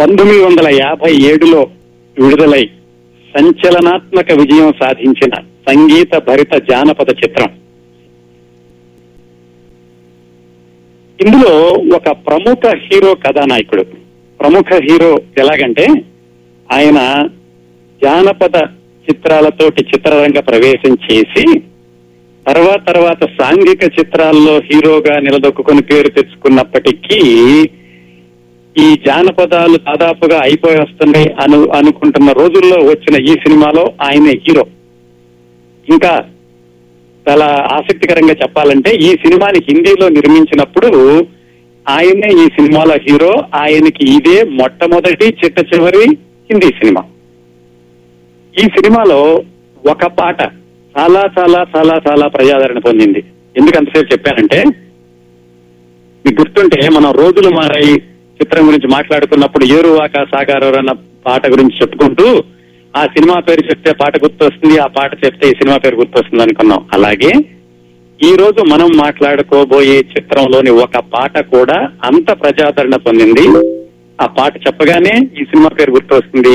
పంతొమ్మిది వందల యాభై ఏడులో విడుదలై సంచలనాత్మక విజయం సాధించిన సంగీత భరిత జానపద చిత్రం. ఇందులో ఒక ప్రముఖ హీరో కథానాయకుడు. ప్రముఖ హీరో ఎలాగంటే ఆయన జానపద చిత్రాలతోటి చిత్రరంగ ప్రవేశం చేసి తర్వాత తర్వాత సాంఘిక చిత్రాల్లో హీరోగా నిలదొక్కుని పేరు తెచ్చుకున్నప్పటికీ ఈ జానపదాలు దాదాపుగా అయిపోయి వస్తున్నాయి అను అనుకుంటున్న రోజుల్లో వచ్చిన ఈ సినిమాలో ఆయనే హీరో. ఇంకా చాలా ఆసక్తికరంగా చెప్పాలంటే ఈ సినిమాని హిందీలో నిర్మించినప్పుడు ఆయనే ఈ సినిమాలో హీరో ఆయనకి ఇదే మొట్టమొదటి చిట్ట చివరి హిందీ సినిమా. ఈ సినిమాలో ఒక పాట చాలా చాలా చాలా చాలా ప్రజాదరణ పొందింది. ఎందుకు అంతసేపు చెప్పానంటే మీకు గుర్తుంటే మనం రోజులు మారాయి చిత్రం గురించి మాట్లాడుకున్నప్పుడు ఏరువాక సాగారు అన్న పాట గురించి చెప్పుకుంటూ ఆ సినిమా పేరు చెప్తే పాట గుర్తొస్తుంది ఆ పాట చెప్తే ఈ సినిమా పేరు గుర్తొస్తుంది అనుకున్నాం. అలాగే ఈ రోజు మనం మాట్లాడుకోబోయే చిత్రంలోని ఒక పాట కూడా అంత ప్రజాదరణ పొందింది. ఆ పాట చెప్పగానే ఈ సినిమా పేరు గుర్తొస్తుంది.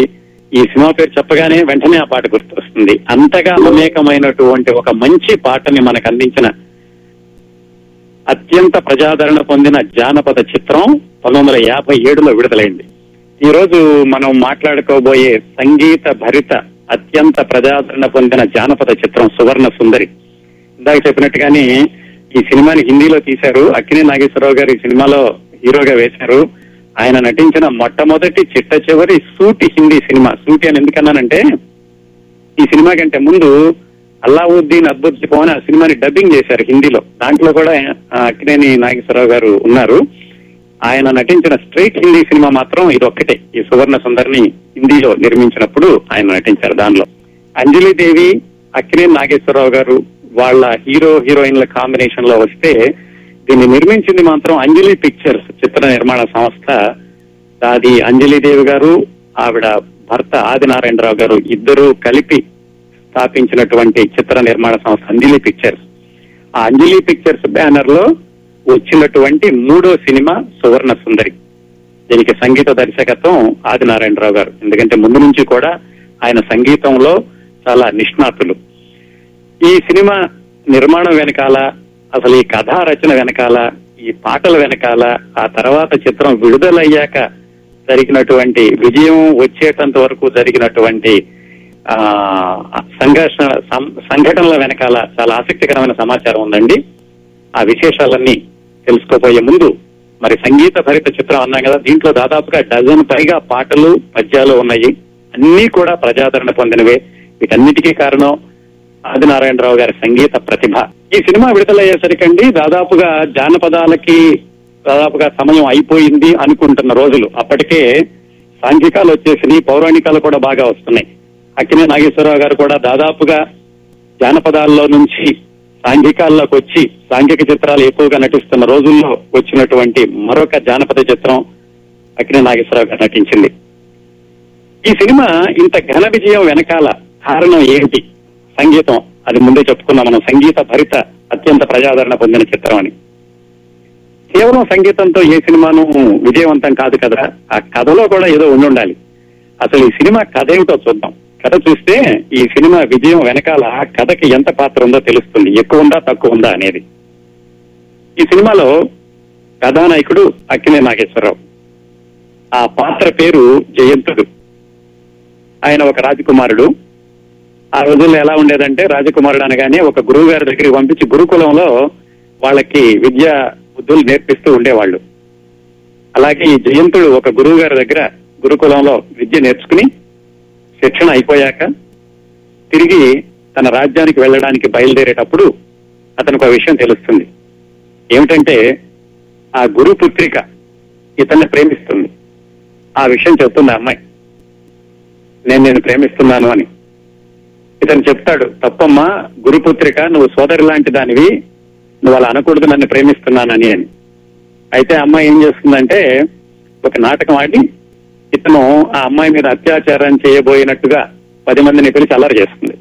ఈ సినిమా పేరు చెప్పగానే వెంటనే ఆ పాట గుర్తొస్తుంది. అంతగా అనేకమైనటువంటి ఒక మంచి పాటని మనకు అందించిన అత్యంత ప్రజాదరణ పొందిన జానపద చిత్రం పంతొమ్మిది వందల యాభై ఏడులో విడుదలైంది. ఈ రోజు మనం మాట్లాడుకోబోయే సంగీత భరిత అత్యంత ప్రజాదరణ పొందిన జానపద చిత్రం సువర్ణ సుందరి. ఇందాక చెప్పినట్టుగానే ఈ సినిమాని హిందీలో తీశారు. అక్కినే నాగేశ్వరరావు గారు ఈ సినిమాలో హీరోగా వేశారు. ఆయన నటించిన మొట్టమొదటి చిట్ట చివరి సూటి హిందీ సినిమా సూటి అని ఎందుకన్నానంటే ఈ సినిమా కంటే ముందు అల్లావుద్దీన్ అద్భుత్ దీపం అని ఆ సినిమాని డబ్బింగ్ చేశారు హిందీలో. దాంట్లో కూడా అక్కినేని నాగేశ్వరరావు గారు ఉన్నారు. ఆయన నటించిన స్ట్రైట్ హిందీ సినిమా మాత్రం ఇది ఒక్కటే ఈ సువర్ణ సుందరిని హిందీలో నిర్మించినప్పుడు ఆయన నటించారు దానిలో. అంజలి దేవి అక్కినేని నాగేశ్వరరావు గారు వాళ్ళ హీరో హీరోయిన్ల కాంబినేషన్లో వస్తే దీన్ని నిర్మించింది మాత్రం అంజలి పిక్చర్స్ చిత్ర నిర్మాణ సంస్థ. అది అంజలి దేవి గారు ఆవిడ భర్త ఆదినారాయణరావు గారు ఇద్దరు కలిపి స్థాపించినటువంటి చిత్ర నిర్మాణ సంస్థ అంజలి పిక్చర్స్. ఆ అంజలి పిక్చర్స్ బ్యానర్లో వచ్చినటువంటి మూడో సినిమా సువర్ణ సుందరి. దీనికి సంగీత దర్శకత్వం ఆదినారాయణరావు గారు. ఎందుకంటే ముందు నుంచి కూడా ఆయన సంగీతంలో చాలా నిష్ణాతులు. ఈ సినిమా నిర్మాణం వెనకాల అసలు ఈ కథా రచన వెనకాల ఈ పాటల వెనకాల ఆ తర్వాత చిత్రం విడుదలయ్యాక జరిగినటువంటి విజయం వచ్చేటంత వరకు జరిగినటువంటి సంఘర్షణ సం- సంఘటనల వెనకాల చాలా ఆసక్తికరమైన సమాచారం ఉందండి. ఆ విశేషాలన్నీ తెలుసుకోబోయే ముందు మరి సంగీత భరిత చిత్రం అన్నాం కదా దీంట్లో దాదాపుగా డజన్ పైగా పాటలు పద్యాలు ఉన్నాయి. అన్నీ కూడా ప్రజాదరణ పొందినవే. వీటన్నిటికీ కారణం ఆదినారాయణరావు గారి సంగీత ప్రతిభ. ఈ సినిమా విడుదలయ్యేసరికండి దాదాపుగా జానపదాలకి దాదాపుగా సమయం అయిపోయింది అనుకుంటున్న రోజులు. అప్పటికే సాంఘికాలు వచ్చేసినాయి పౌరాణికాలు కూడా బాగా వస్తున్నాయి. అక్కినే నాగేశ్వరరావు గారు కూడా దాదాపుగా జానపదాల్లో నుంచి సాంఘికాల్లోకి వచ్చి సాంఘిక చిత్రాలు ఎక్కువగా నటిస్తున్న రోజుల్లో వచ్చినటువంటి మరొక జానపద చిత్రం అక్కినే నాగేశ్వరరావు గారు నటించింది. ఈ సినిమా ఇంత ఘన విజయం వెనకాల కారణం ఏంటి? సంగీతం. అది ముందే చెప్పుకున్నాం మనం. సంగీత భరిత అత్యంత ప్రజాదరణ పొందిన చిత్రం అని కేవలం సంగీతంతో ఏ సినిమాను విజయవంతం కాదు కదా ఆ కథలో కూడా ఏదో ఉండి ఉండాలి అసలు ఈ సినిమా కథ ఏమిటో చూద్దాం. కథ చూస్తే ఈ సినిమా విజయం వెనకాల కథకి ఎంత పాత్ర ఉందో తెలుస్తుంది. ఎక్కువ ఉందా తక్కువ ఉందా అనేది. ఈ సినిమాలో కథానాయకుడు అక్కినే నాగేశ్వరరావు. ఆ పాత్ర పేరు జయంతుడు. ఆయన ఒక రాజకుమారుడు. ఆ రోజుల్లో ఎలా ఉండేదంటే రాజకుమారుడు అనగానే ఒక గురువు గారి దగ్గరికి పంపించి గురుకులంలో వాళ్ళకి విద్యా బుద్ధులు నేర్పిస్తూ ఉండేవాళ్ళు. అలాగే ఈ జయంతుడు ఒక గురువు గారి దగ్గర గురుకులంలో విద్య నేర్చుకుని శిక్షణ అయిపోయాక తిరిగి తన రాజ్యానికి వెళ్ళడానికి బయలుదేరేటప్పుడు అతనికి ఒక విషయం తెలుస్తుంది. ఏమిటంటే ఆ గురు పుత్రిక ఇతన్ని ప్రేమిస్తుంది. ఆ విషయం చెప్తుంది అమ్మాయి. నేను నేను ప్రేమిస్తున్నాను అని. ఇతను చెప్తాడు తప్పమ్మా గురుపుత్రిక నువ్వు సోదరి లాంటి దానివి నువ్వు అలా అనకూడదు నన్ను ప్రేమిస్తున్నానని అని. అయితే అమ్మాయి ఏం చేస్తుందంటే ఒక నాటకం ఆడి ఇతను ఆ అమ్మాయి మీద అత్యాచారం చేయబోయినట్టుగా పది మందిని పిలిచి అల్లరి చేస్తుంది.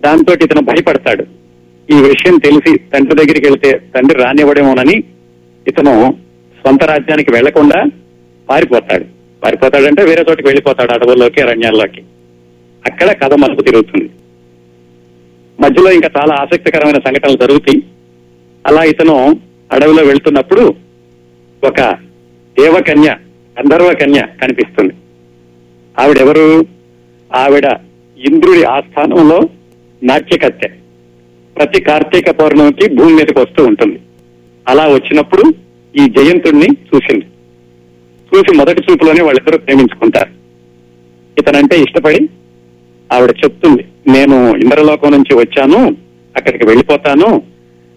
దాంతో ఇతను భయపడతాడు. ఈ విషయం తెలిసి తండ్రి దగ్గరికి వెళ్తే తండ్రి రానివ్వడేమోనని ఇతను సొంత రాజ్యానికి వెళ్ళకుండా పారిపోతాడు. పారిపోతాడంటే వేరే చోటికి వెళ్ళిపోతాడు అడవుల్లోకి అరణ్యాల్లోకి. అక్కడ కథ మలుపు తిరుగుతుంది. మధ్యలో ఇంకా చాలా ఆసక్తికరమైన సంఘటనలు జరుగుతాయి. అలా ఇతను అడవిలో వెళ్తున్నప్పుడు ఒక దేవకన్య గంధర్వ కన్య కనిపిస్తుంది. ఆవిడెవరు? ఆవిడ ఇంద్రుడి ఆస్థానంలో నాట్యకత్తె ప్రతి కార్తీక పౌర్ణమికి భూమి మీదకి వస్తూ ఉంటుంది. అలా వచ్చినప్పుడు ఈ జయంతుడిని చూసింది. చూసి మొదటి చూపులోనే వాళ్ళిద్దరూ ప్రేమించుకుంటారు. ఇతనంటే ఇష్టపడి ఆవిడ చెప్తుంది నేను ఇంద్రలోకం నుంచి వచ్చాను అక్కడికి వెళ్ళిపోతాను.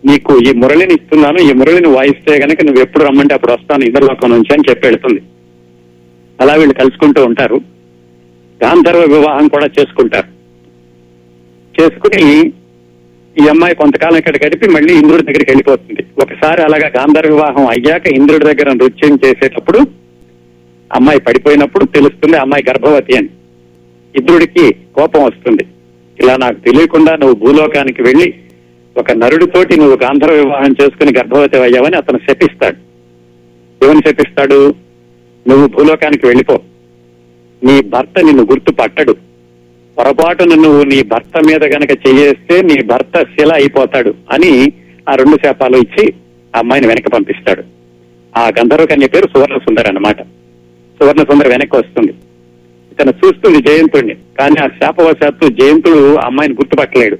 నీకు ఈ మురళిని ఇస్తున్నాను. ఈ మురళిని వాయిస్తే గనక నువ్వు ఎప్పుడు రమ్మంటే అప్పుడు వస్తాను ఇంద్రలోకం నుంచి అని చెప్పి వెళ్తుంది. అలా వీళ్ళు కలుసుకుంటూ ఉంటారు. గాంధర్వ వివాహం కూడా చేసుకుంటారు. చేసుకుని ఈ అమ్మాయి కొంతకాలం ఇక్కడ గడిపి మళ్ళీ ఇంద్రుడి దగ్గరికి వెళ్ళిపోతుంది. ఒకసారి అలాగా గాంధర్వ వివాహం అయ్యాక ఇంద్రుడి దగ్గర నృత్యం చేసేటప్పుడు అమ్మాయి పడిపోయినప్పుడు తెలుస్తుంది అమ్మాయి గర్భవతి అని. ఇంద్రుడికి కోపం వస్తుంది. ఇలా నాకు తెలియకుండా నువ్వు భూలోకానికి వెళ్ళి ఒక నరుడితోటి నువ్వు గాంధర్వ వివాహం చేసుకుని గర్భవతి అయ్యావని అతను శపిస్తాడు. ఏమని శపిస్తాడు? నువ్వు భూలోకానికి వెళ్ళిపో. నీ భర్త నిన్ను గుర్తు పట్టడు పొరపాటున నువ్వు నీ భర్త మీద గనక చేయేస్తే నీ భర్త శిల అయిపోతాడు అని ఆ రెండు శాపాలు ఇచ్చి ఆ అమ్మాయిని వెనక పంపిస్తాడు. ఆ గంధర్వ కన్య పేరు సువర్ణ సుందర్ అన్నమాట. సువర్ణ సుందర్ వెనక్కి వస్తుంది. ఇతను చూస్తుంది జయంతుడిని కానీ ఆ శాపవశాత్తు జయంతుడు అమ్మాయిని గుర్తుపట్టలేడు.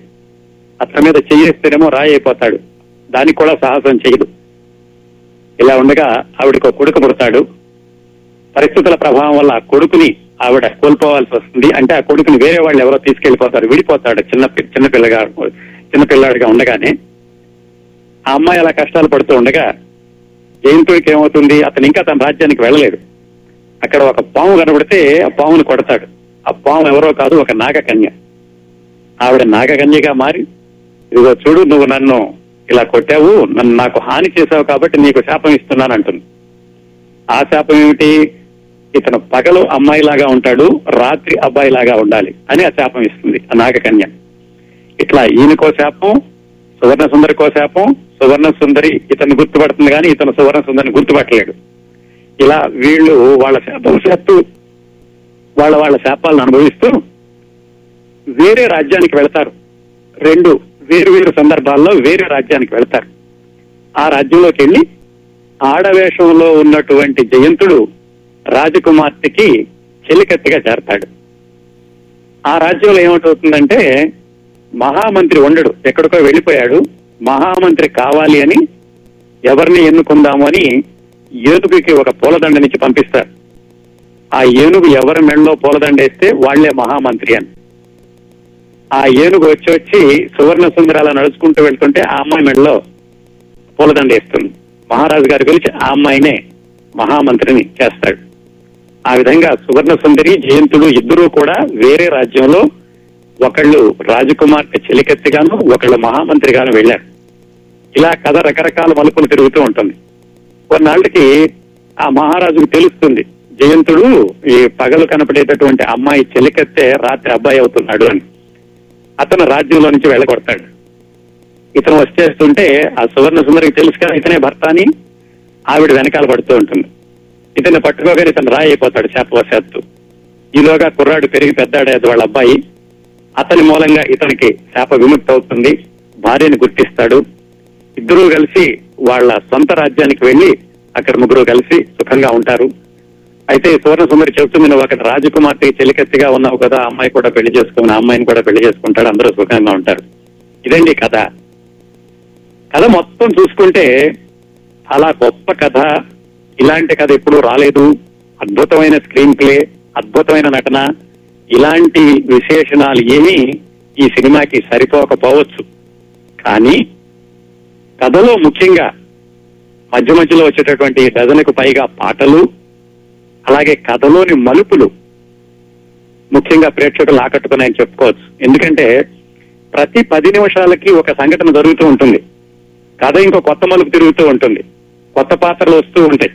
అతని మీద చేయేస్తేనేమో రాయి అయిపోతాడు. దానికి కూడా సాహసం చేయదు ఇలా ఉండగా ఆవిడకు కొడుకు పుడతాడు. పరిస్థితుల ప్రభావం వల్ల ఆ కొడుకుని ఆవిడ కోల్పోవాల్సి వస్తుంది. అంటే ఆ కొడుకుని వేరే వాళ్ళు ఎవరో తీసుకెళ్ళిపోతారు విడిపోతాడు చిన్న చిన్న పిల్లగా చిన్న పిల్లాడిగా ఉండగానే. ఆ అమ్మాయి అలా కష్టాలు పడుతూ ఉండగా జయంతుడికి ఏమవుతుంది? అతను ఇంకా తన రాజ్యానికి వెళ్ళలేదు. అక్కడ ఒక పాము కనబడితే ఆ పామును కొడతాడు. ఆ పాము ఎవరో కాదు ఒక నాగకన్య. ఆవిడ నాగకన్యగా మారి ఇదిగో చూడు నువ్వు నన్ను ఇలా కొట్టావు నన్ను నాకు హాని చేశావు కాబట్టి నీకు శాపం ఇస్తున్నాను అంటుంది. ఆ శాపం ఏమిటి? ఇతను పగలు అమ్మాయిలాగా ఉంటాడు రాత్రి అబ్బాయిలాగా ఉండాలి అని ఆ శాపం ఇస్తుంది ఆ నాగకన్య. ఇట్లా ఈయనకో శాపం సువర్ణ సుందరికో శాపం సువర్ణ సుందరి ఇతను గుర్తుపడుతుంది కానీ ఇతను సువర్ణ సుందరిని గుర్తుపట్టలేడు ఇలా వీళ్ళు వాళ్ళ శాపం శాత్తు వాళ్ళ వాళ్ళ శాపాలను అనుభవిస్తూ వేరే రాజ్యానికి వెళతారు. రెండు వేరు వేరు సందర్భాల్లో వేరే రాజ్యానికి వెళతారు. ఆ రాజ్యంలోకి వెళ్ళి ఆడవేషంలో ఉన్నటువంటి జయంతుడు రాజకుమార్తెకి చెలికత్తిగా చేరతాడు. ఆ రాజ్యంలో ఏమిటవుతుందంటే మహామంత్రి ఉండడు. ఎక్కడికో వెళ్ళిపోయాడు. మహామంత్రి కావాలి అని ఎవరిని ఎన్నుకుందాము అని ఏనుగుకి ఒక పూలదండనిచ్చి పంపిస్తారు. ఆ ఏనుగు ఎవరి మెడలో పూలదండ వేస్తే వాళ్ళే మహామంత్రి అని. ఆ ఏనుగు వచ్చి వచ్చి సువర్ణ సుందరాల నడుచుకుంటూ వెళ్తుంటే ఆ అమ్మాయి మెడలో పూలదండ వేస్తుంది. మహారాజు గారి గురించి ఆ అమ్మాయినే మహామంత్రిని చేస్తాడు. ఆ విధంగా సువర్ణ సుందరి జయంతుడు ఇద్దరూ కూడా వేరే రాజ్యంలో ఒకళ్ళు రాజకుమార్తె చెలికెత్తిగాను ఒకళ్ళు మహామంత్రిగాను వెళ్ళారు. ఇలా కథ రకరకాల మలుపులు తిరుగుతూ ఉంటుంది. కొన్నాళ్ళకి ఆ మహారాజుకు తెలుస్తుంది జయంతుడు ఈ పగలు కనపడేటటువంటి అమ్మాయి చెలికెత్తే రాత్రి అబ్బాయి అవుతున్నాడు అని. అతను రాజ్యంలో నుంచి వెళ్ళగొడతాడు. ఇతను వచ్చేస్తుంటే ఆ సువర్ణ సుందరికి తెలుసు కదా ఇతనే భర్త అని ఆవిడ వెనకాల పడుతూ ఉంటుంది. ఇతన్ని పట్టుకోగానే ఇతను రాయి అయిపోతాడు శాపవశాత్తు ఈలోగా కుర్రాడు పెరిగి పెద్దాడేది వాళ్ళ అబ్బాయి. అతని మూలంగా ఇతనికి శాప విముక్తి అవుతుంది భార్యని గుర్తిస్తాడు. ఇద్దరూ కలిసి వాళ్ళ సొంత రాజ్యానికి వెళ్ళి అక్కడ ముగ్గురు కలిసి సుఖంగా ఉంటారు. అయితే సువర్ణ సుందరి చెబుతుంది నువ్వు అక్కడ రాజకుమార్తె చెలికత్తిగా ఉన్నావు కదా అమ్మాయి కూడా పెళ్ళి చేసుకుని ఆ అమ్మాయిని కూడా పెళ్ళి చేసుకుంటాడు అందరూ సుఖంగా ఉంటారు. ఇదండి కథ. కథ మొత్తం చూసుకుంటే చాలా గొప్ప కథ. ఇలాంటి కథ ఎప్పుడూ రాలేదు. అద్భుతమైన స్క్రీన్ ప్లే అద్భుతమైన నటన. ఇలాంటి విశేషణాలు ఏమీ ఈ సినిమాకి సరిపోకపోవచ్చు. కానీ కథలో ముఖ్యంగా మధ్య మధ్యలో వచ్చేటటువంటి డజన్కు పైగా పాటలు అలాగే కథలోని మలుపులు ముఖ్యంగా ప్రేక్షకులు ఆకట్టుకున్నాయని చెప్పుకోవచ్చు. ఎందుకంటే ప్రతి పది నిమిషాలకి ఒక సంఘటన జరుగుతూ ఉంటుంది. కథ ఇంకో కొత్త మలుపు తిరుగుతూ ఉంటుంది. కొత్త పాత్రలు వస్తూ ఉంటాయి.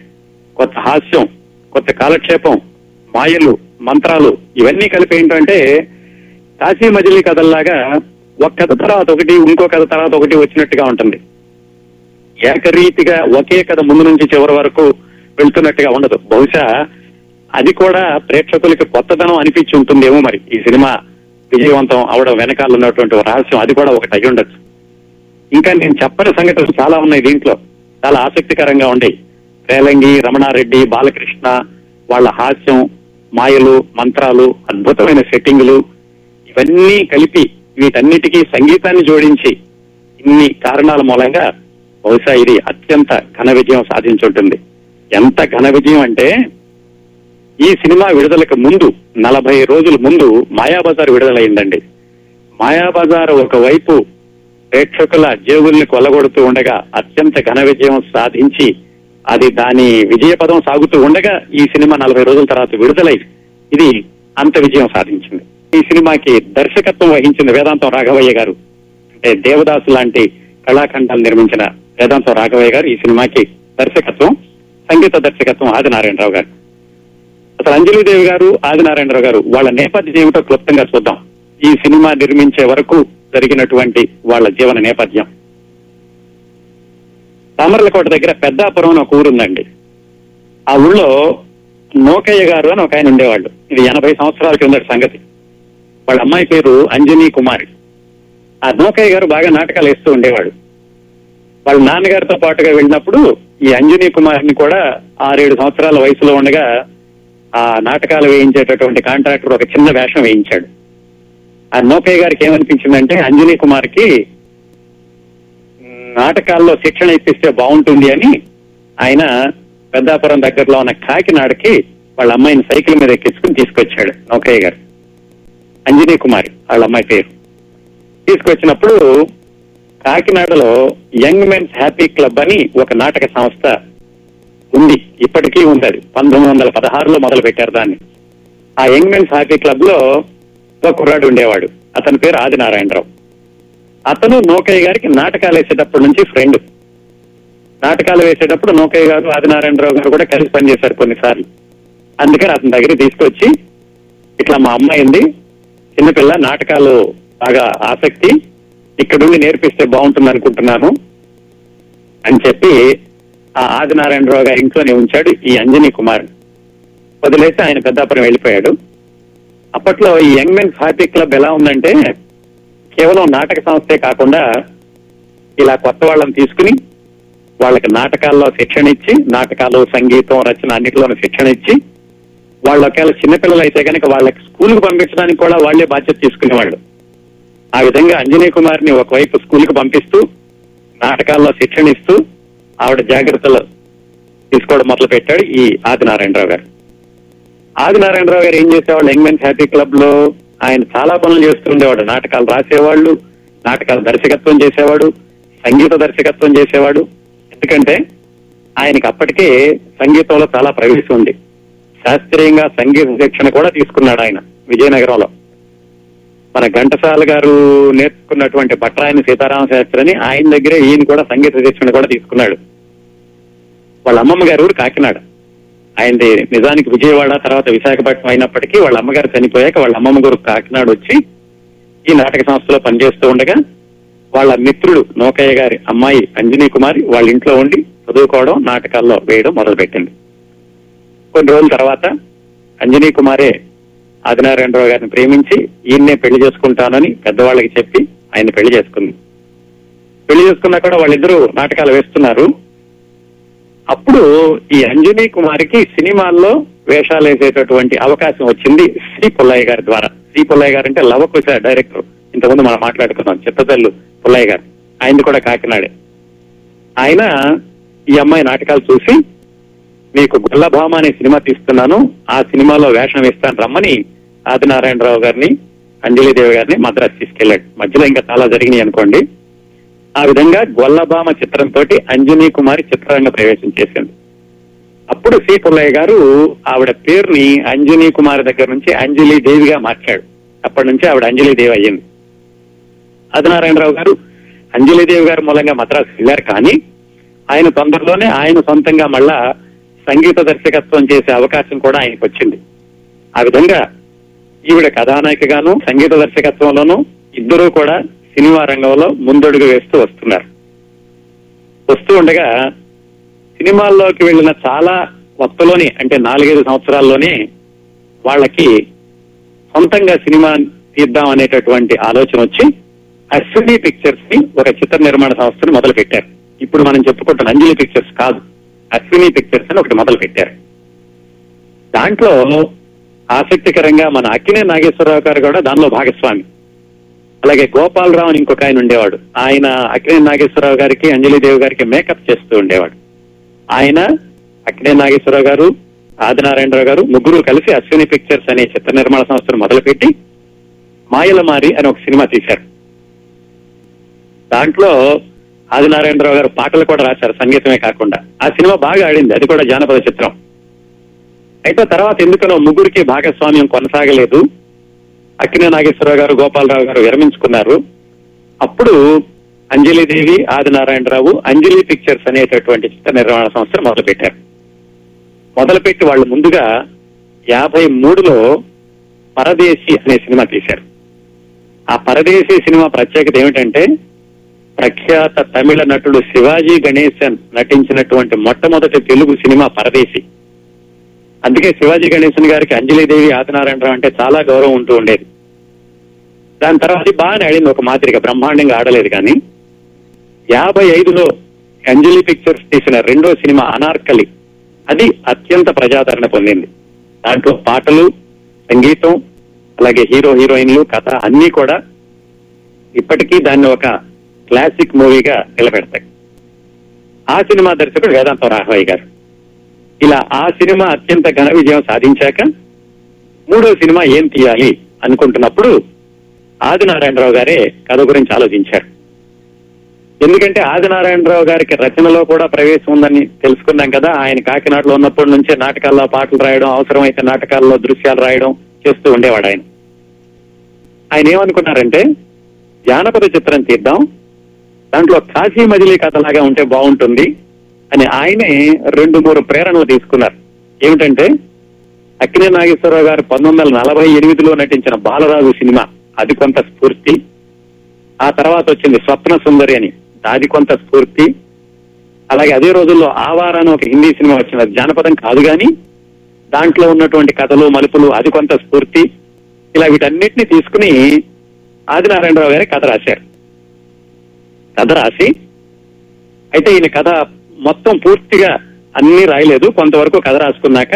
కొత్త హాస్యం కొత్త కాలక్షేపం మాయలు మంత్రాలు ఇవన్నీ కలిపి ఏంటంటే కాశీ మజిలీ కథల్లాగా ఒక కథ తర్వాత ఒకటి ఇంకో కథ తర్వాత ఒకటి వచ్చినట్టుగా ఉంటుంది. ఏకరీతిగా ఒకే కథ ముందు నుంచి చివరి వరకు వెళ్తున్నట్టుగా ఉండదు. బహుశా అది కూడా ప్రేక్షకులకి కొత్తదనం అనిపించి ఉంటుందేమో మరి. ఈ సినిమా విజయవంతం అవడం వెనకాల ఉన్నటువంటి రహస్యం అది కూడా ఒకటి అయి ఉండొచ్చు ఇంకా నేను చెప్పని సంఘటనలు చాలా ఉన్నాయి దీంట్లో. చాలా ఆసక్తికరంగా ఉండేవి రేలంగి రమణారెడ్డి బాలకృష్ణ వాళ్ళ హాస్యం మాయలు మంత్రాలు అద్భుతమైన సెట్టింగులు ఇవన్నీ కలిపి వీటన్నిటికీ సంగీతాన్ని జోడించి ఇన్ని కారణాల మూలంగా బహుశా ఇది అత్యంత ఘన విజయం సాధించుంటుంది. ఎంత ఘన విజయం అంటే ఈ సినిమా విడుదలకు ముందు నలభై రోజుల ముందు మాయాబజార్ విడుదలైందండి మాయాబజార్ ఒకవైపు ప్రేక్షకుల జేబుల్ని కొల్లగొడుతూ ఉండగా అత్యంత ఘన విజయం సాధించి అది దాని విజయపదం సాగుతూ ఉండగా ఈ సినిమా నలభై రోజుల తర్వాత విడుదలై ఇది అంత విజయం సాధించింది. ఈ సినిమాకి దర్శకత్వం వహించిన వేదాంతం రాఘవయ్య గారు అంటే దేవదాసు లాంటి కళాఖండాలు నిర్మించిన వేదాంతం రాఘవయ్య గారు ఈ సినిమాకి దర్శకత్వం సంగీత దర్శకత్వం ఆదినారాయణరావు గారు. అసలు అంజలిదేవి గారు ఆదినారాయణరావు గారు వాళ్ళ నేపథ్యం ఏమిటో క్లుప్తంగా చూద్దాం. ఈ సినిమా నిర్మించే వరకు జరిగినటువంటి వాళ్ళ జీవన నేపథ్యం. తామర్లకోట దగ్గర పెద్దాపురం అని ఒక ఊరుందండి ఆ ఊళ్ళో నోకయ్య గారు అని ఒక ఆయన ఉండేవాళ్ళు. ఇది ఎనభై సంవత్సరాల కిందటి సంగతి. వాళ్ళ అమ్మాయి పేరు అంజనీ కుమారి. ఆ నోకయ్య గారు బాగా నాటకాలు వేస్తూ ఉండేవాడు వాళ్ళ నాన్నగారితో పాటుగా వెళ్ళినప్పుడు ఈ అంజనీ కుమార్ని కూడా ఆరేడు సంవత్సరాల వయసులో ఉండగా ఆ నాటకాలు వేయించేటటువంటి కాంట్రాక్టర్ ఒక చిన్న వేషం వేయించాడు. ఆ నోకయ్య గారికి ఏమనిపించిందంటే అంజనీ కుమార్కి నాటకాల్లో శిక్షణ ఇప్పిస్తే బాగుంటుంది అని ఆయన పెద్దాపురం దగ్గరలో ఉన్న కాకినాడకి వాళ్ళ అమ్మాయిని సైకిల్ మీద ఎక్కించుకుని తీసుకొచ్చాడు నౌకయ్య గారు. అంజనీ కుమారి వాళ్ళ అమ్మాయి పేరు. తీసుకొచ్చినప్పుడు కాకినాడలో యంగ్ మెన్స్ హ్యాపీ క్లబ్ అని ఒక నాటక సంస్థ ఉంది. ఇప్పటికీ ఉంది అది. పంతొమ్మిది వందల పదహారులో మొదలు పెట్టారు దాన్ని. ఆ యంగ్ మెన్స్ హ్యాపీ క్లబ్లో ఒక కుర్రాడు ఉండేవాడు. అతని పేరు ఆదినారాయణరావు. అతను నోకయ్య గారికి నాటకాలు వేసేటప్పటి నుంచి ఫ్రెండ్ నాటకాలు వేసేటప్పుడు నోకయ్య గారు ఆదినారాయణరావు గారు కూడా కలిసి పనిచేశారు కొన్నిసార్లు. అందుకని అతని దగ్గర తీసుకొచ్చి ఇట్లా మా అమ్మాయి ఉంది చిన్నపిల్ల నాటకాలు బాగా ఆసక్తి ఇక్కడుండి నేర్పిస్తే బాగుంటుంది అనుకుంటున్నాను అని చెప్పి ఆ ఆదినారాయణరావు గారి ఇంట్లోనే ఉంచాడు ఈ అంజనీ కుమార్ వదిలేసి ఆయన పెద్దాపురం వెళ్ళిపోయాడు. అప్పట్లో ఈ యంగ్ మెన్స్ హ్యాపీ క్లబ్ ఎలా ఉందంటే కేవలం నాటక సంస్థే కాకుండా ఇలా కొత్త వాళ్ళని తీసుకుని వాళ్ళకి నాటకాల్లో శిక్షణ ఇచ్చి నాటకాలు సంగీతం రచన అన్నిటిలోనూ శిక్షణ ఇచ్చి వాళ్ళు ఒకవేళ చిన్నపిల్లలు అయితే కనుక వాళ్ళకి స్కూల్కి పంపించడానికి కూడా వాళ్ళే బాధ్యత తీసుకునేవాళ్ళు. ఆ విధంగా అంజనీ కుమార్ని ఒకవైపు స్కూల్కి పంపిస్తూ నాటకాల్లో శిక్షణ ఇస్తూ ఆవిడ జాగ్రత్తలు తీసుకోవడం మొదలు పెట్టాడు ఈ ఆదినారాయణరావు గారు. ఆదినారాయణరావు గారు ఏం చేసేవాళ్ళు? యంగ్ మెన్స్ హ్యాపీ క్లబ్లో ఆయన చాలా పనులు చేస్తుండేవాడు నాటకాలు రాసేవాళ్ళు నాటకాలు దర్శకత్వం చేసేవాడు సంగీత దర్శకత్వం చేసేవాడు. ఎందుకంటే ఆయనకి అప్పటికే సంగీతంలో చాలా ప్రవేశం ఉంది. శాస్త్రీయంగా సంగీత శిక్షణ కూడా తీసుకున్నాడు ఆయన విజయనగరంలో. మన ఘంటసాల గారు నేర్చుకున్నటువంటి భట్రాయని సీతారామ శాస్త్రి అని ఆయన దగ్గరే ఈయన కూడా సంగీత శిక్షణ కూడా తీసుకున్నాడు. వాళ్ళ అమ్మమ్మ గారు కాకినాడ. ఆయనది నిజానికి విజయవాడ తర్వాత విశాఖపట్నం అయినప్పటికీ వాళ్ళ అమ్మగారు చనిపోయాక వాళ్ళ అమ్మమ్మ గారు కాకినాడ వచ్చి ఈ నాటక సంస్థలో పనిచేస్తూ ఉండగా వాళ్ళ మిత్రుడు నోకయ్య గారి అమ్మాయి అంజనీ కుమారి వాళ్ళ ఇంట్లో ఉండి చదువుకోవడం నాటకాల్లో వేయడం మొదలుపెట్టింది. కొన్ని రోజుల తర్వాత అంజనీ కుమారే ఆదినారాయణరావు గారిని ప్రేమించి ఈయన్నే పెళ్ళి చేసుకుంటానని పెద్దవాళ్ళకి చెప్పి ఆయన పెళ్ళి చేసుకుంది. పెళ్ళి చేసుకున్నా కూడా వాళ్ళిద్దరూ నాటకాలు వేస్తున్నారు. అప్పుడు ఈ అంజనీ కుమారికి సినిమాల్లో వేషాలు వేసేటటువంటి అవకాశం వచ్చింది శ్రీ పుల్లయ్య గారి ద్వారా. శ్రీ పుల్లయ్య గారు అంటే లవకుశ డైరెక్టర్. ఇంతకుముందు మనం మాట్లాడుకున్నాం చిత్తతల్లు పుల్లయ్య గారు. ఆయన కూడా కాకినాడే. ఆయన ఈ అమ్మాయి నాటకాలు చూసి మీకు గుల్లభామ అనే సినిమా తీస్తున్నాను ఆ సినిమాలో వేషం వేస్తాను రమ్మని ఆదినారాయణరావు గారిని అంజలిదేవి గారిని మద్రాసు తీసుకెళ్ళాడు మధ్యలో ఇంకా చాలా జరిగినాయి అనుకోండి. ఆ విధంగా గొల్లభామ చిత్రంతో అంజనీ కుమారి చిత్రరంగ ప్రవేశం చేసింది. అప్పుడు సి. పుల్లయ్య గారు ఆవిడ పేరుని అంజనీ కుమారి దగ్గర నుంచి అంజలి దేవిగా మార్చాడు. అప్పటి నుంచి ఆవిడ అంజలి దేవి అయ్యింది. ఆదినారాయణరావు గారు అంజలి దేవి గారి మూలంగా మద్రాసు వెళ్ళారు కానీ ఆయన తొందరలోనే ఆయన సొంతంగా మళ్ళా సంగీత దర్శకత్వం చేసే అవకాశం కూడా ఆయనకు వచ్చింది. ఆ విధంగా ఈవిడ కథానాయికగాను సంగీత దర్శకత్వంలోనూ ఇద్దరూ కూడా సినిమా రంగంలో ముందడుగు వేస్తూ వస్తున్నారు. వస్తూ ఉండగా సినిమాల్లోకి వెళ్ళిన చాలా కొత్తలోనే అంటే నాలుగైదు సంవత్సరాల్లోనే వాళ్ళకి సొంతంగా సినిమా తీద్దాం అనేటటువంటి ఆలోచన వచ్చి అశ్విని పిక్చర్స్ని ఒక చిత్ర నిర్మాణ సంస్థను మొదలు పెట్టారు ఇప్పుడు మనం చెప్పుకుంటున్న అంజలి పిక్చర్స్ కాదు అశ్విని పిక్చర్స్ అని ఒకటి మొదలు పెట్టారు దాంట్లో ఆసక్తికరంగా మన అక్కినే నాగేశ్వరరావు గారు కూడా దానిలో భాగస్వామి. అలాగే గోపాలరావు అని ఇంకొక ఆయన ఉండేవాడు. ఆయన అక్కినే నాగేశ్వరరావు గారికి అంజలిదేవి గారికి మేకప్ చేస్తూ ఉండేవాడు. ఆయన అక్కినే నాగేశ్వరరావు గారు ఆదినారాయణరావు గారు ముగ్గురు కలిసి అశ్విని పిక్చర్స్ అనే చిత్ర నిర్మాణ సంస్థను మొదలుపెట్టి మాయలమారి అని ఒక సినిమా తీశారు. దాంట్లో ఆదినారాయణరావు గారు పాటలు కూడా రాశారు సంగీతమే కాకుండా. ఆ సినిమా బాగా ఆడింది అది కూడా జానపద చిత్రం. అయితే తర్వాత ఎందుకనో ముగ్గురికి భాగస్వామ్యం కొనసాగలేదు. అక్కినే నాగేశ్వరరావు గారు గోపాలరావు గారు విరమించుకున్నారు. అప్పుడు అంజలిదేవి ఆదినారాయణరావు అంజలి పిక్చర్స్ అనేటటువంటి చిత్ర నిర్మాణ సంస్థను మొదలుపెట్టారు. మొదలుపెట్టి వాళ్ళు ముందుగా యాభై మూడులో పరదేశి అనే సినిమా తీశారు. ఆ పరదేశీ సినిమా ప్రత్యేకత ఏమిటంటే ప్రఖ్యాత తమిళ నటుడు శివాజీ గణేశన్ నటించినటువంటి మొట్టమొదటి తెలుగు సినిమా పరదేశి. అందుకే శివాజీ గణేశన్ గారికి అంజలిదేవి ఆదినారాయణరావు అంటే చాలా గౌరవం ఉంటూ ఉండేది. దాని తర్వాత బాగానే ఆడింది ఒక మాదిరిగా బ్రహ్మాండంగా ఆడలేదు కానీ. యాభై ఐదులో అంజలి పిక్చర్స్ తీసిన రెండో సినిమా అనార్కలి అది అత్యంత ప్రజాదరణ పొందింది. దాంట్లో పాటలు సంగీతం అలాగే హీరో హీరోయిన్లు కథ అన్ని కూడా ఇప్పటికీ దాన్ని ఒక క్లాసిక్ మూవీగా నిలబెడతాయి. ఆ సినిమా దర్శకుడు వేదాంతం రాఘవయ్య గారు. ఇలా ఆ సినిమా అత్యంత ఘన విజయం సాధించాక మూడో సినిమా ఏం తీయాలి అనుకుంటున్నప్పుడు ఆదినారాయణరావు గారే కథ గురించి ఆలోచించారు. ఎందుకంటే ఆదినారాయణరావు గారికి రచనలో కూడా ప్రవేశం ఉందని తెలుసుకున్నాం కదా. ఆయన కాకినాడలో ఉన్నప్పటి నుంచే నాటకాల్లో పాటలు రాయడం అవసరమైతే నాటకాల్లో దృశ్యాలు రాయడం చేస్తూ ఉండేవాడు ఆయన. ఆయన ఏమనుకున్నారంటే జానపద చిత్రం తీద్దాం దాంట్లో కాశీ మజిలీ కథలాగా ఉంటే బాగుంటుంది అని ఆయనే రెండు మూడు ప్రేరణలు తీసుకున్నారు. ఏమిటంటే అక్కినే నాగేశ్వరరావు గారు పంతొమ్మిది వందల నలభై ఎనిమిదిలో నటించిన బాలరాజు సినిమా అది కొంత స్ఫూర్తి. ఆ తర్వాత వచ్చింది స్వప్న సుందరి అని అది కొంత స్ఫూర్తి. అలాగే అదే రోజుల్లో ఆవారాన్ని ఒక హిందీ సినిమా వచ్చింది అది జానపదం కాదు కానీ దాంట్లో ఉన్నటువంటి కథలు మలుపులు అది కొంత స్ఫూర్తి. ఇలా వీటన్నిటిని తీసుకుని ఆదినారాయణరావు గారి కథ రాశారు. కథ రాసి అయితే ఈయన కథ మొత్తం పూర్తిగా అన్ని రాయలేదు. కొంతవరకు కథ రాసుకున్నాక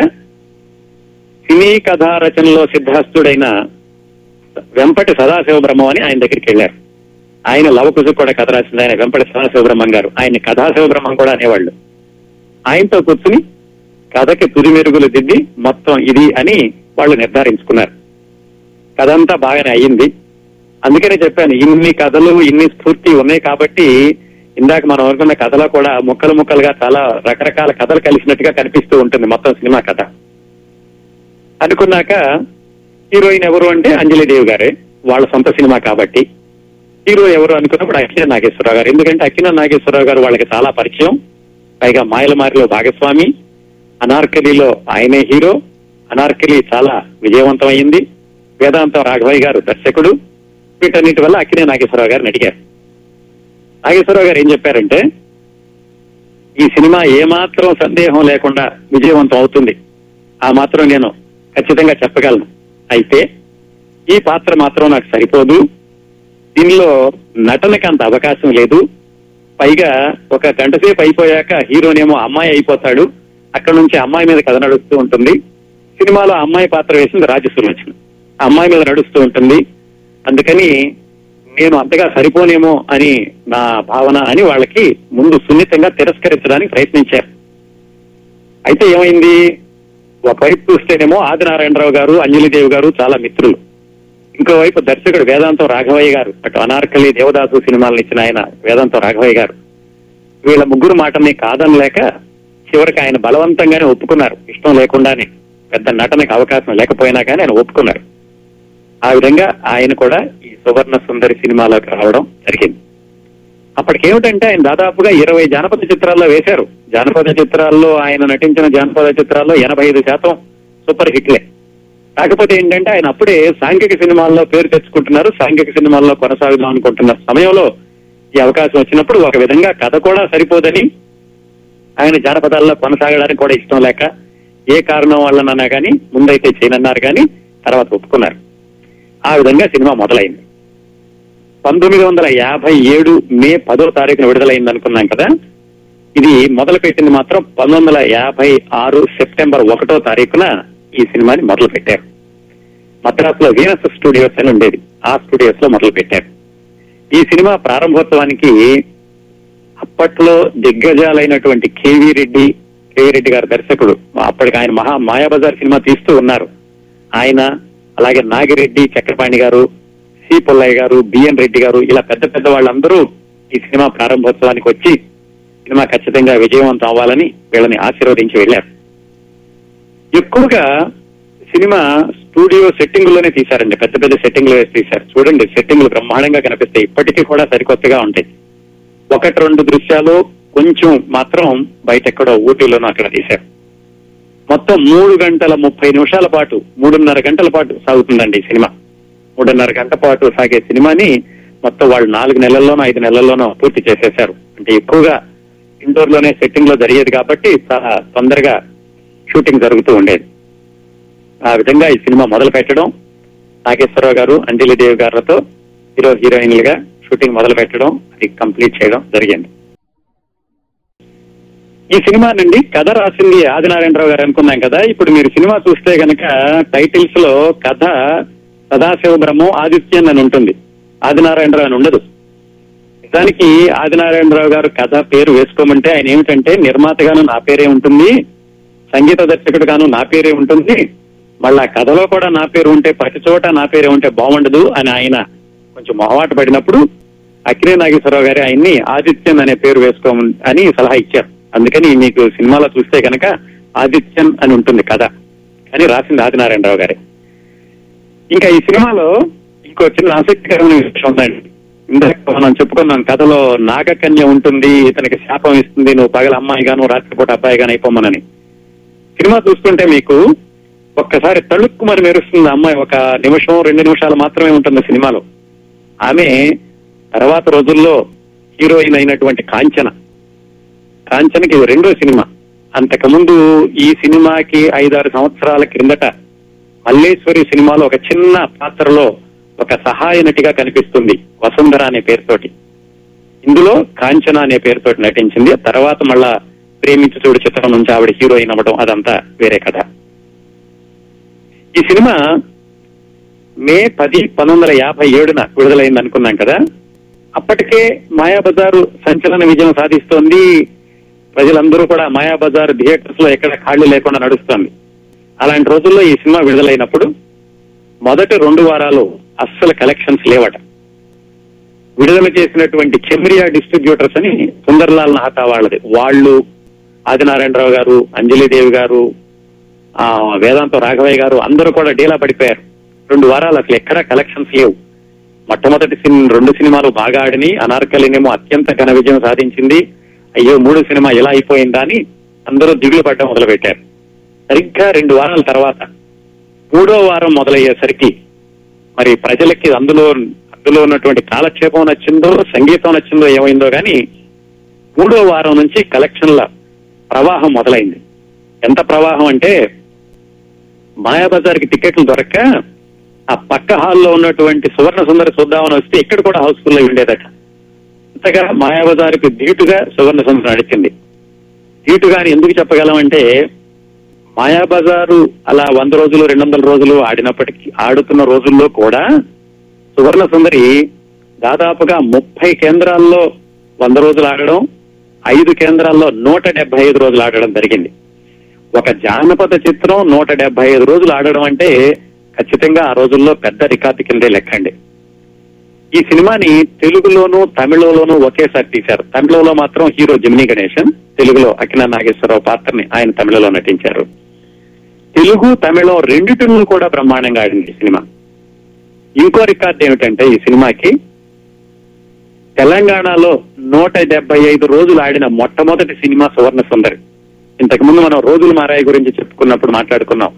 సినీ కథా రచనలో సిద్ధాస్తుడైన వెంపటి సదాశివ బ్రహ్మం అని ఆయన దగ్గరికి వెళ్ళారు. ఆయన లవకుశ కూడా కథ రాసింది. ఆయన వెంపటి సదాశివ బ్రహ్మం గారు. ఆయన కథాశివ బ్రహ్మం కూడా అనేవాళ్ళు. ఆయనతో కూర్చుని కథకి తుది మెరుగులు దిద్ది మొత్తం ఇది అని వాళ్ళు నిర్ధారించుకున్నారు. కథ అంతా బాగానే అయ్యింది. అందుకనే చెప్పాను ఇన్ని కథలు ఇన్ని స్ఫూర్తి ఉన్నాయి కాబట్టి ఇందాక మనం అనుకున్న కథలో కూడా ముక్కలు ముక్కలుగా చాలా రకరకాల కథలు కలిసినట్టుగా కనిపిస్తూ ఉంటుంది మొత్తం సినిమా కథ. అనుకున్నాక హీరోయిన్ ఎవరు అంటే అంజలిదేవి గారే వాళ్ళ సొంత సినిమా కాబట్టి. హీరో ఎవరు అనుకున్నప్పుడు అక్కిన నాగేశ్వరరావు గారు. ఎందుకంటే అక్కిన నాగేశ్వరరావు గారు వాళ్ళకి చాలా పరిచయం. పైగా మాయలమారిలో భాగస్వామి అనార్కలిలో ఆయనే హీరో అనార్కలి చాలా విజయవంతమైంది. వేదాంత వేదాంతం రాఘవయ్య గారు దర్శకుడు. వీటన్నిటి వల్ల అక్కినే నాగేశ్వరరావు గారిని అడిగారు. నాగేశ్వరరావు గారు ఏం చెప్పారంటే ఈ సినిమా ఏమాత్రం సందేహం లేకుండా విజయవంతం అవుతుంది. ఆ మాత్రం నేను ఖచ్చితంగా చెప్పగలను. అయితే ఈ పాత్ర మాత్రం నాకు సరిపోదు. దీనిలో నటనకి అంత అవకాశం లేదు. పైగా ఒక గంట సేపు అయిపోయాక హీరోనేమో అమ్మాయి అయిపోతాడు. అక్కడ నుంచి అమ్మాయి మీద కథ నడుస్తూ ఉంటుంది. సినిమాలో అమ్మాయి పాత్ర వేసింది రాజసులోచన అమ్మాయి మీద నడుస్తూ ఉంటుంది. అందుకని నేను అంతగా సరిపోనేమో అని నా భావన అని వాళ్ళకి ముందు సున్నితంగా తిరస్కరించడానికి ప్రయత్నించారు. అయితే ఏమైంది? ఒకవైపు చూస్తేనేమో ఆదినారాయణరావు గారు అంజలిదేవి గారు చాలా మిత్రులు. ఇంకోవైపు దర్శకుడు వేదాంతం రాఘవయ్య గారు అటు అనార్కలి దేవదాసు సినిమాలను ఇచ్చిన ఆయన వేదాంతం రాఘవయ్య గారు. వీళ్ళ ముగ్గురు మాటని కాదనలేక చివరికి ఆయన బలవంతంగానే ఒప్పుకున్నారు. ఇష్టం లేకుండానే పెద్ద నటనకి అవకాశం లేకపోయినా కానీ ఆయన ఒప్పుకున్నారు. ఆ విధంగా ఆయన కూడా ఈ సువర్ణ సుందరి సినిమాలోకి రావడం జరిగింది. అప్పటికేమిటంటే ఆయన దాదాపుగా ఇరవై జానపద చిత్రాల్లో వేశారు. జానపద చిత్రాల్లో ఆయన నటించిన జానపద చిత్రాల్లో ఎనభై ఐదు శాతం సూపర్ హిట్లే. కాకపోతే ఏంటంటే ఆయన అప్పుడే సాంఘిక సినిమాల్లో పేరు తెచ్చుకుంటున్నారు సాంఘిక సినిమాల్లో కొనసాగుదాం అనుకుంటున్న సమయంలో ఈ అవకాశం వచ్చినప్పుడు ఒక విధంగా కథ కూడా సరిపోదని ఆయన జానపదాల్లో కొనసాగడానికి కూడా ఇష్టం లేక ఏ కారణం వల్లనన్నా కానీ ముందైతే చేయనన్నారు కానీ తర్వాత ఒప్పుకున్నారు. ఆ విధంగా సినిమా మొదలైంది. పంతొమ్మిది వందల యాభై ఏడు మే పదో తారీఖున విడుదలైంది అనుకున్నాం కదా? ఇది మొదలు పెట్టింది మాత్రం పంతొమ్మిది వందల యాభై ఆరు సెప్టెంబర్ ఒకటో తారీఖున ఈ సినిమాని మొదలు పెట్టారు మద్రాసులో వీనస్ స్టూడియోస్ అని ఉండేది. ఆ స్టూడియోస్లో మొదలు పెట్టారు ఈ సినిమా ప్రారంభోత్సవానికి అప్పట్లో దిగ్గజాలైనటువంటి కేవీ రెడ్డి కేవీ రెడ్డి గారు దర్శకుడు అప్పటికి ఆయన మహా మాయాబజార్ సినిమా తీస్తూ ఉన్నారు. ఆయన అలాగే నాగిరెడ్డి చక్రపాణి గారు సి పుల్లయ్య గారు బిఎన్ రెడ్డి గారు ఇలా పెద్ద పెద్ద వాళ్ళందరూ ఈ సినిమా ప్రారంభోత్సవానికి వచ్చి సినిమా ఖచ్చితంగా విజయవంతం అవ్వాలని వీళ్ళని ఆశీర్వదించి వెళ్ళారు. ఎక్కువగా సినిమా స్టూడియో సెట్టింగ్లోనే తీశారండి. పెద్ద పెద్ద సెట్టింగ్లు వేసి తీశారు. చూడండి సెట్టింగ్లు బ్రహ్మాండంగా కనిపిస్తాయి ఇప్పటికీ కూడా సరికొత్తగా ఉంటాయి. ఒకటి రెండు దృశ్యాలు కొంచెం మాత్రం బయట ఎక్కడో ఊటీలోనూ అక్కడ తీశారు. మొత్తం మూడు గంటల ముప్పై నిమిషాల పాటు మూడున్నర గంటల పాటు సాగుతుందండి ఈ సినిమా. మూడున్నర గంట పాటు సాగే సినిమాని మొత్తం వాళ్ళు నాలుగు నెలల్లోనో ఐదు నెలల్లోనో పూర్తి చేసేశారు. అంటే ఎక్కువగా ఇండోర్లోనే సెట్టింగ్లో జరిగేది కాబట్టి చాలా తొందరగా షూటింగ్ జరుగుతూ ఉండేది. ఆ విధంగా ఈ సినిమా మొదలు పెట్టడం నాగేశ్వరరావు గారు అంజలి దేవి గారులతో హీరో హీరోయిన్లుగా షూటింగ్ మొదలు పెట్టడం అది కంప్లీట్ చేయడం జరిగింది. ఈ సినిమా నుండి కథ రాసింది ఆదినారాయణరావు గారు అనుకున్నాం కదా. ఇప్పుడు మీరు సినిమా చూస్తే గనక టైటిల్స్లో కథ సదాశివ బ్రహ్మం ఆదిత్యన్ అని ఉంటుంది. ఆదినారాయణరావు అని ఉండదు. నిజానికి ఆదినారాయణరావు గారు కథ పేరు వేసుకోమంటే ఆయన ఏమిటంటే నిర్మాతగాను నా పేరే ఉంటుంది సంగీత దర్శకుడుగాను నా పేరే ఉంటుంది. మళ్ళా కథలో కూడా నా పేరు ఉంటే ప్రతి చోట నా పేరే ఉంటే బాగుండదు అని ఆయన కొంచెం మొహమాట పడినప్పుడు అక్కినే నాగేశ్వరరావు గారి ఆయన్ని ఆదిత్యన్ అనే పేరు వేసుకోమని అని సలహా ఇచ్చారు. అందుకని మీకు సినిమాలో చూస్తే కనుక ఆదిత్యన్ అని ఉంటుంది కథ. అని రాసింది ఆదినారాయణరావు గారే. ఇంకా ఈ సినిమాలో ఇంకో చిన్న ఆసక్తికరమైన విషయం ఉందండి. ఇందాక మనం చెప్పుకున్నాం కథలో నాగకన్య ఉంటుంది ఇతనికి శాపం ఇస్తుంది నువ్వు పగల అమ్మాయిగాను రాత్రిపూట అబ్బాయి గాను అయిపోమనని. సినిమా చూస్తుంటే మీకు ఒక్కసారి తళుక్కు మరి మెరుస్తుంది అమ్మాయి ఒక నిమిషం రెండు నిమిషాలు మాత్రమే ఉంటుంది సినిమాలో. ఆమె తర్వాత రోజుల్లో హీరోయిన్ అయినటువంటి కాంచన. కాంచనకి ఇది రెండో సినిమా. అంతకుముందు ఈ సినిమాకి ఐదారు సంవత్సరాల క్రిందట మల్లేశ్వరి సినిమాలో ఒక చిన్న పాత్రలో ఒక సహాయ నటిగా కనిపిస్తుంది వసుంధర అనే పేరుతోటి. ఇందులో కాంచన అనే పేరుతోటి నటించింది. తర్వాత మళ్ళా ప్రేమించు చూడు చిత్రం నుంచి ఆవిడ హీరోయిన్ అవ్వడం అదంతా వేరే కథ. ఈ సినిమా మే పది పంతొమ్మిది వందల యాభై ఏడున విడుదలైంది అనుకున్నాం కదా. అప్పటికే మాయాబజారు సంచలన విజయం సాధిస్తోంది. ప్రజలందరూ కూడా మాయాబజార్ థియేటర్స్లో ఎక్కడ ఖాళీ లేకుండా నడుస్తుంది అలాంటి రోజుల్లో ఈ సినిమా విడుదలైనప్పుడు మొదటి రెండు వారాలు అస్సలు కలెక్షన్స్ లేవట. విడుదల చేసినటువంటి చెమ్రియా డిస్ట్రిబ్యూటర్స్ అని సుందర్లాల్ నహతా వాళ్ళది. వాళ్ళు ఆదినారాయణరావు గారు అంజలిదేవి గారు ఆ వేదాంత రాఘవయ్య గారు అందరూ కూడా డీలా పడిపోయారు. రెండు వారాలు అసలు ఎక్కడా కలెక్షన్స్ లేవు. మొట్టమొదటి సినిమా రెండు సినిమాలు బాగా ఆడిని. అనార్కలినేమో అత్యంత ఘన విజయం సాధించింది. అయ్యో మూడు సినిమా ఇలా అయిపోయిందా అని అందరూ దిగులు పడ్డం మొదలు పెట్టారు సరిగ్గా రెండు వారాల తర్వాత మూడో వారం మొదలయ్యేసరికి మరి ప్రజలకి అందులో అందులో ఉన్నటువంటి కాలక్షేపం నచ్చిందో సంగీతం నచ్చిందో ఏమైందో కానీ మూడో వారం నుంచి కలెక్షన్ల ప్రవాహం మొదలైంది. ఎంత ప్రవాహం అంటే మాయాబజార్కి టికెట్లు దొరక్క ఆ పక్క హాల్లో ఉన్నటువంటి సువర్ణ సుందర చూద్దామని వస్తే ఇక్కడ కూడా హౌస్ఫుల్ అయి ఉండేదట. అంతగా మాయాబజార్కి ధీటుగా సువర్ణ సుందర నడిచింది. ధీటుగా అని ఎందుకు చెప్పగలమంటే మాయాబజారు అలా వంద రోజులు రెండు వందల రోజులు ఆడినప్పటికీ ఆడుతున్న రోజుల్లో కూడా సువర్ణ సుందరి దాదాపుగా ముప్పై కేంద్రాల్లో వంద రోజులు ఆడడం ఐదు కేంద్రాల్లో నూట డెబ్బై ఐదు రోజులు ఆడడం జరిగింది. ఒక జానపద చిత్రం నూట డెబ్బై ఐదు రోజులు ఆడడం అంటే ఖచ్చితంగా ఆ రోజుల్లో పెద్ద రికార్డు కిందే లెక్కండి. ఈ సినిమాని తెలుగులోను తమిళలోను ఒకేసారి తీశారు. తమిళలో మాత్రం హీరో జమినీ గణేశన్ తెలుగులో అఖిల నాగేశ్వరరావు పాత్రని ఆయన తమిళలో నటించారు. తెలుగు తమిళం రెండిటిలో కూడా బ్రహ్మాండంగా ఆడింది ఈ సినిమా. ఇంకో రికార్డ్ ఏమిటంటే ఈ సినిమాకి తెలంగాణలో నూట డెబ్బై ఐదు రోజులు ఆడిన మొట్టమొదటి సినిమా సువర్ణ సుందరి. ఇంతకు ముందు మనం రోజులు మారాయి గురించి చెప్పుకున్నప్పుడు మాట్లాడుకున్నాం.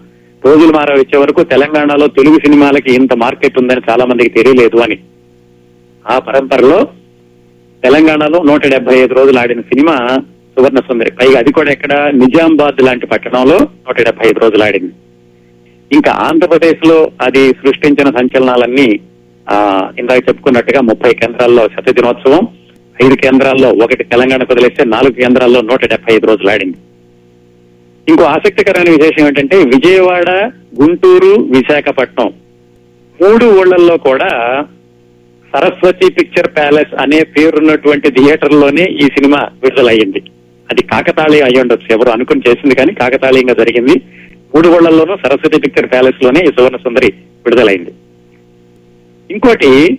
రోజులు మారాయి వచ్చే వరకు తెలంగాణలో తెలుగు సినిమాలకి ఇంత మార్కెట్ ఉందని చాలా మందికి తెలియలేదు అని. ఆ పరంపరలో తెలంగాణలో నూట డెబ్బై ఐదు రోజులు ఆడిన సినిమా సువర్ణ సుందరి. పైగా అది కూడా ఎక్కడ? నిజామాబాద్ లాంటి పట్టణంలో నూట డెబ్బై ఐదు రోజులు ఆడింది. ఇంకా ఆంధ్రప్రదేశ్లో అది సృష్టించిన సంచలనాలన్నీ ఆ ఇందాక చెప్పుకున్నట్టుగా ముప్పై కేంద్రాల్లో శత దినోత్సవం ఐదు కేంద్రాల్లో ఒకటి తెలంగాణ వదిలేస్తే నాలుగు కేంద్రాల్లో నూట డెబ్బై ఐదు రోజులు ఆడింది. ఇంకో ఆసక్తికరమైన విశేషం ఏంటంటే విజయవాడ గుంటూరు విశాఖపట్నం మూడు ఊళ్ళల్లో కూడా సరస్వతి పిక్చర్ ప్యాలెస్ అనే పేరున్నటువంటి థియేటర్లోనే ఈ సినిమా విడుదలయ్యింది. అది కాకతాళీయం అయ్యి ఉండొచ్చు. ఎవరు అనుకుని చేసింది కానీ కాకతాళీయంగా జరిగింది. మూడుగోళ్ళలోనూ సరస్వతి పిక్చర్ ప్యాలెస్లోనే ఈ సువర్ణ సుందరి విడుదలైంది. ఇంకోటి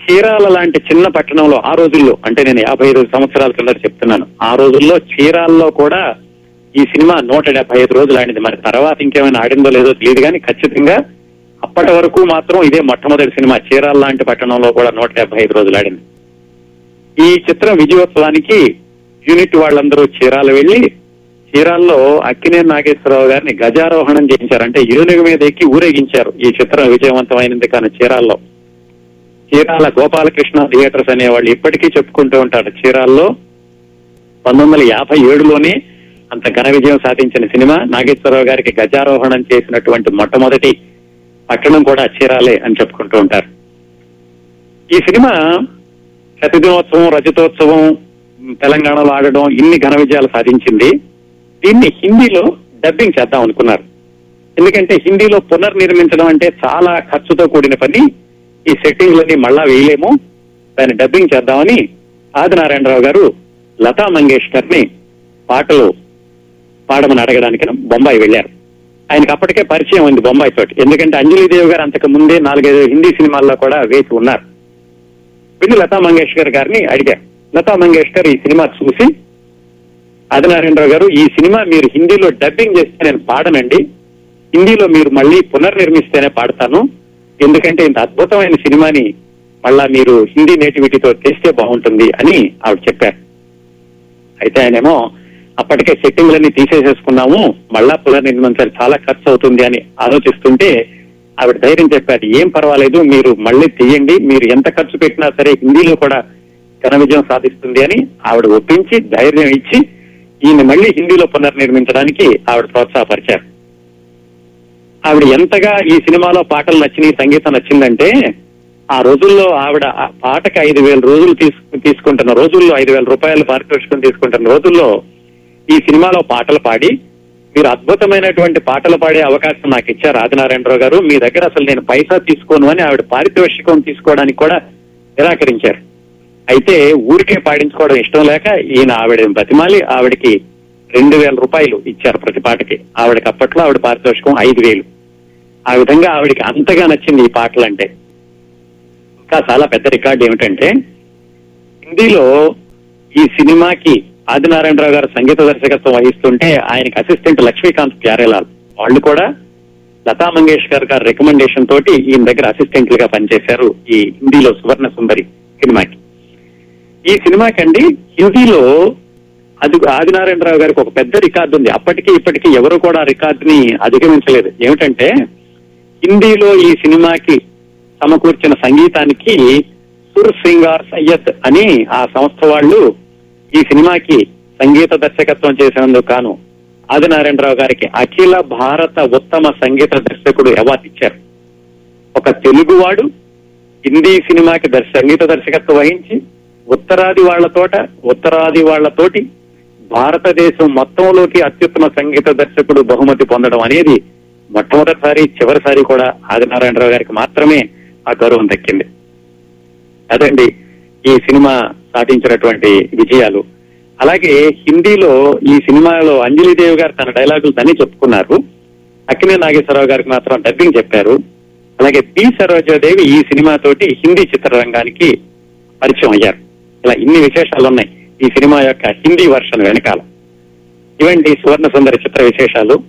చీరాల లాంటి చిన్న పట్టణంలో ఆ రోజుల్లో అంటే నేను యాభై ఐదు సంవత్సరాల కిందట చెప్తున్నాను ఆ రోజుల్లో చీరాల్లో కూడా ఈ సినిమా నూట డెబ్బై ఐదు రోజులు ఆడింది. మరి తర్వాత ఇంకేమైనా ఆడిందో లేదో తెలియదు కానీ ఖచ్చితంగా అప్పటి వరకు మాత్రం ఇదే మొట్టమొదటి సినిమా. చీరాల లాంటి పట్టణంలో కూడా నూట డెబ్బై ఐదు రోజులు ఆడింది. ఈ చిత్రం విజయోత్సవానికి యూనిట్ వాళ్ళందరూ చీరాలు వెళ్ళి చీరాల్లో అక్కినేని నాగేశ్వరరావు గారిని గజారోహణం చేయించారు అంటే ఏనుగు మీద ఎక్కి ఊరేగించారు ఈ చిత్రం విజయవంతమైనది కానీ చీరాల్లో. చీరాల గోపాలకృష్ణ థియేటర్స్ అనే వాళ్ళు ఇప్పటికీ చెప్పుకుంటూ ఉంటారు. చీరాల్లో పంతొమ్మిది వందల యాభై ఏడులోనే అంత ఘన విజయం సాధించిన సినిమా నాగేశ్వరరావు గారికి గజారోహణం చేసినటువంటి మొట్టమొదటి పట్టణం కూడా చీరాలే అని చెప్పుకుంటూ ఉంటారు. ఈ సినిమా శతదినోత్సవం రజతోత్సవం తెలంగాణలో ఆడడం ఇన్ని ఘన విజయాలు సాధించింది. దీన్ని హిందీలో డబ్బింగ్ చేద్దాం అనుకున్నారు. ఎందుకంటే హిందీలో పునర్నిర్మించడం అంటే చాలా ఖర్చుతో కూడిన పని. ఈ సెట్టింగ్లన్నీ మళ్ళా వేయలేము. దాన్ని డబ్బింగ్ చేద్దామని ఆదినారాయణరావు గారు లతా మంగేష్కర్ని పాటలు పాడమని అడగడానికి బొంబాయి వెళ్ళారు ఆయనకు అప్పటికే పరిచయం ఉంది బొంబాయి తోటి. ఎందుకంటే అంజలిదేవి గారు అంతకు ముందే నాలుగైదు హిందీ సినిమాల్లో కూడా వేసి ఉన్నారు. విని లతా మంగేష్కర్ గారిని అడిగారు లతా మంగేష్కర్ ఈ సినిమా చూసి ఆదినారాయణరావు గారు ఈ సినిమా మీరు హిందీలో డబ్బింగ్ చేస్తే నేను పాడనండి. హిందీలో మీరు మళ్ళీ పునర్నిర్మిస్తేనే పాడతాను. ఎందుకంటే ఇంత అద్భుతమైన సినిమాని మళ్ళా మీరు హిందీ నేటివిటీతో తెస్తే బాగుంటుంది అని ఆవిడ చెప్పారు. అయితే ఆయనేమో అప్పటికే సెట్టింగ్లన్నీ తీసేసేసుకున్నాము. మళ్ళా పునర్నిర్మించాలి చాలా ఖర్చు అవుతుంది అని ఆలోచిస్తుంటే ఆవిడ ధైర్యం చెప్పారు ఏం పర్వాలేదు మీరు మళ్ళీ తీయండి మీరు ఎంత ఖర్చు పెట్టినా సరే హిందీలో కూడా ఘన విజయం సాధిస్తుంది అని ఆవిడ ఒప్పించి ధైర్యం ఇచ్చి ఈయన మళ్ళీ హిందీలో పునర్నిర్మించడానికి ఆవిడ ప్రోత్సాహపరిచారు. ఆవిడ ఎంతగా ఈ సినిమాలో పాటలు నచ్చినాయి సంగీతం నచ్చిందంటే ఆ రోజుల్లో ఆవిడ పాటకి ఐదు వేల రోజులు తీసుకు తీసుకుంటున్న రోజుల్లో ఐదు వేల రూపాయలు పారితోషికం తీసుకుంటున్న రోజుల్లో ఈ సినిమాలో పాటలు పాడి మీరు అద్భుతమైనటువంటి పాటలు పాడే అవకాశం నాకు ఇచ్చారు ఆదినారాయణరావు గారు. మీ దగ్గర అసలు నేను పైసా తీసుకోను అని ఆవిడ పారితోషికం తీసుకోవడానికి కూడా నిరాకరించారు. అయితే ఊరికే పాడించుకోవడం ఇష్టం లేక ఈయన ఆవిడ బతిమాలి ఆవిడకి రెండు వేల రూపాయలు ఇచ్చారు ప్రతి పాటకి. ఆవిడకి అప్పట్లో ఆవిడ పారితోషికం ఐదు వేలు. ఆ విధంగా ఆవిడకి అంతగా నచ్చింది ఈ పాటలంటే. ఇంకా చాలా పెద్ద రికార్డు ఏమిటంటే హిందీలో ఈ సినిమాకి ఆదినారాయణరావు గారు సంగీత దర్శకత్వం వహిస్తుంటే ఆయనకి అసిస్టెంట్ లక్ష్మీకాంత్ ప్యారేలాల్. వాళ్ళు కూడా లతా మంగేష్కర్ గారి రికమెండేషన్ తోటి ఈయన దగ్గర అసిస్టెంట్లుగా పనిచేశారు ఈ హిందీలో సువర్ణ సుందరి సినిమాకి. ఈ సినిమాకండి హిందీలో అది ఆదినారాయణరావు గారికి ఒక పెద్ద రికార్డు ఉంది. అప్పటికి ఇప్పటికీ ఎవరు కూడా రికార్డుని అధిగమించలేదు. ఏమిటంటే హిందీలో ఈ సినిమాకి సమకూర్చిన సంగీతానికి సుర్ సింగార్ సయ్యద్ అని ఆ సంస్థ వాళ్ళు ఈ సినిమాకి సంగీత దర్శకత్వం చేసినందుకు గాను ఆదినారాయణరావు గారికి అఖిల భారత ఉత్తమ సంగీత దర్శకుడు అవార్డు ఇచ్చారు. ఒక తెలుగువాడు హిందీ సినిమాకి దర్శ సంగీత దర్శకత్వం వహించి ఉత్తరాది వాళ్ళతోట ఉత్తరాది వాళ్ళతోటి భారతదేశం మొత్తంలోకి అత్యుత్తమ సంగీత దర్శకుడు బహుమతి పొందడం అనేది మొట్టమొదటిసారి చివరిసారి కూడా ఆదినారాయణరావు గారికి మాత్రమే ఆ గౌరవం దక్కింది. అదండి ఈ సినిమా సాధించినటువంటి విజయాలు. అలాగే హిందీలో ఈ సినిమాలో అంజలిదేవి గారు తన డైలాగులు అన్ని చెప్పుకున్నారు. అక్కినే నాగేశ్వరరావు గారికి మాత్రం డబ్బింగ్ చెప్పారు. అలాగే పి సరోజాదేవి ఈ సినిమాతోటి హిందీ చిత్రరంగానికి పరిచయం అయ్యారు. ఇలా ఇన్ని విశేషాలు ఉన్నాయి ఈ సినిమా యొక్క హిందీ వర్షన్ వెనకాల. ఇవండి సువర్ణ సుందరి చిత్ర విశేషాలు.